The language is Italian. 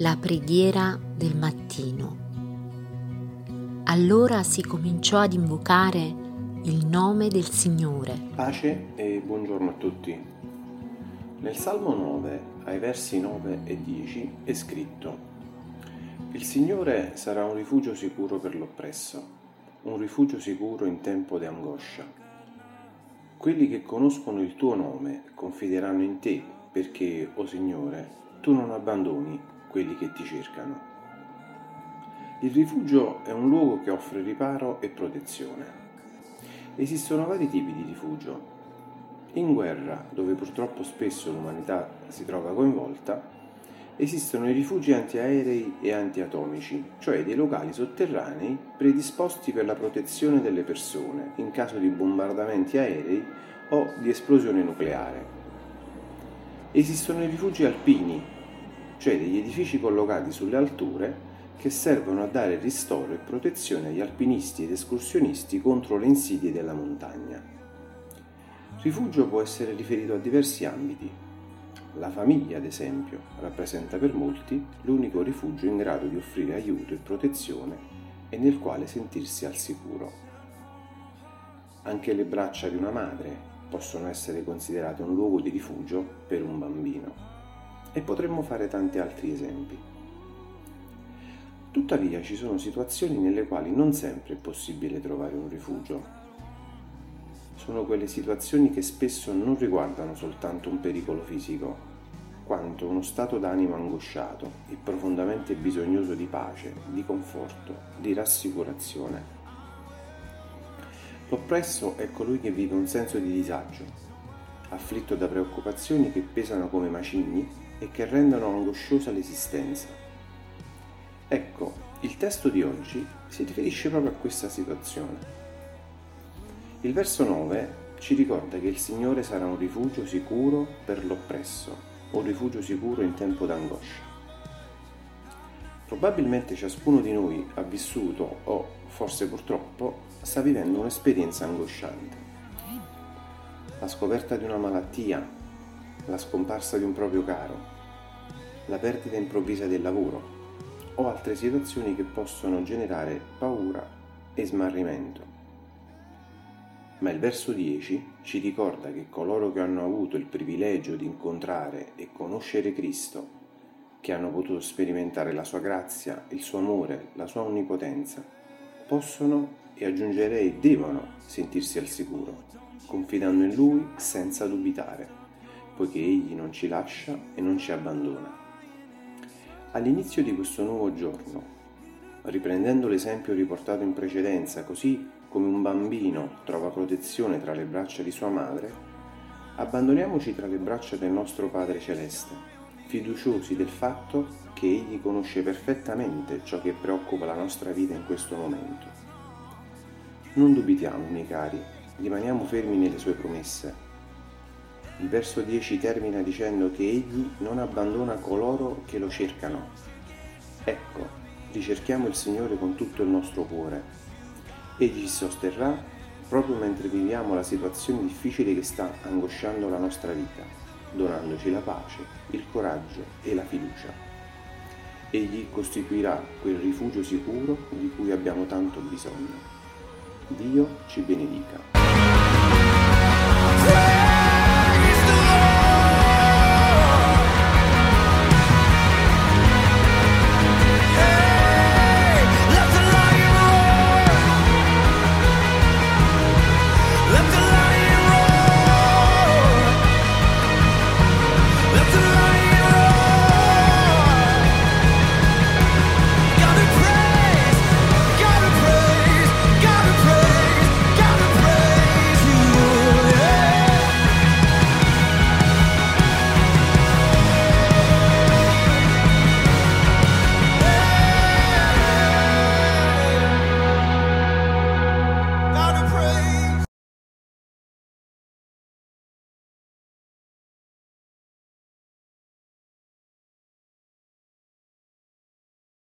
La preghiera del mattino. Allora si cominciò ad invocare il nome del Signore. Pace e buongiorno a tutti. Nel Salmo 9, ai versi 9 e 10, è scritto Il Signore sarà un rifugio sicuro per l'oppresso, un rifugio sicuro in tempo di angoscia. Quelli che conoscono il tuo nome confideranno in te perché, o oh Signore, tu non abbandoni quelli che ti cercano. Il rifugio è un luogo che offre riparo e protezione. Esistono vari tipi di rifugio. In guerra, dove purtroppo spesso l'umanità si trova coinvolta, esistono i rifugi antiaerei e antiatomici, cioè dei locali sotterranei predisposti per la protezione delle persone in caso di bombardamenti aerei o di esplosione nucleare. Esistono i rifugi alpini, cioè degli edifici collocati sulle alture che servono a dare ristoro e protezione agli alpinisti ed escursionisti contro le insidie della montagna. Rifugio può essere riferito a diversi ambiti. La famiglia, ad esempio, rappresenta per molti l'unico rifugio in grado di offrire aiuto e protezione e nel quale sentirsi al sicuro. Anche le braccia di una madre possono essere considerate un luogo di rifugio per un bambino. E potremmo fare tanti altri esempi. Tuttavia ci sono situazioni nelle quali non sempre è possibile trovare un rifugio. Sono quelle situazioni che spesso non riguardano soltanto un pericolo fisico, quanto uno stato d'animo angosciato e profondamente bisognoso di pace, di conforto, di rassicurazione. L'oppresso è colui che vive un senso di disagio, afflitto da preoccupazioni che pesano come macigni e che rendono angosciosa l'esistenza Ecco, il testo di oggi si riferisce proprio a questa situazione. Il verso 9 ci ricorda che il Signore sarà un rifugio sicuro per l'oppresso, un rifugio sicuro in tempo d'angoscia. Probabilmente ciascuno di noi ha vissuto o forse purtroppo sta vivendo un'esperienza angosciante. La scoperta di una malattia, la scomparsa di un proprio caro, la perdita improvvisa del lavoro, o altre situazioni che possono generare paura e smarrimento. Ma il verso 10 ci ricorda che coloro che hanno avuto il privilegio di incontrare e conoscere Cristo, che hanno potuto sperimentare la sua grazia, il suo amore, la sua onnipotenza, possono e aggiungerei devono sentirsi al sicuro, confidando in Lui senza dubitare, poiché Egli non ci lascia e non ci abbandona. All'inizio di questo nuovo giorno, riprendendo l'esempio riportato in precedenza, così come un bambino trova protezione tra le braccia di sua madre, abbandoniamoci tra le braccia del nostro Padre Celeste, fiduciosi del fatto che Egli conosce perfettamente ciò che preoccupa la nostra vita in questo momento. Non dubitiamo, miei cari, rimaniamo fermi nelle sue promesse il verso 10 termina dicendo che egli non abbandona coloro che lo cercano. Ecco, ricerchiamo il Signore con tutto il nostro cuore. Egli ci sosterrà proprio mentre viviamo la situazione difficile che sta angosciando la nostra vita, donandoci la pace, il coraggio e la fiducia. Egli costituirà quel rifugio sicuro di cui abbiamo tanto bisogno. Dio ci benedica.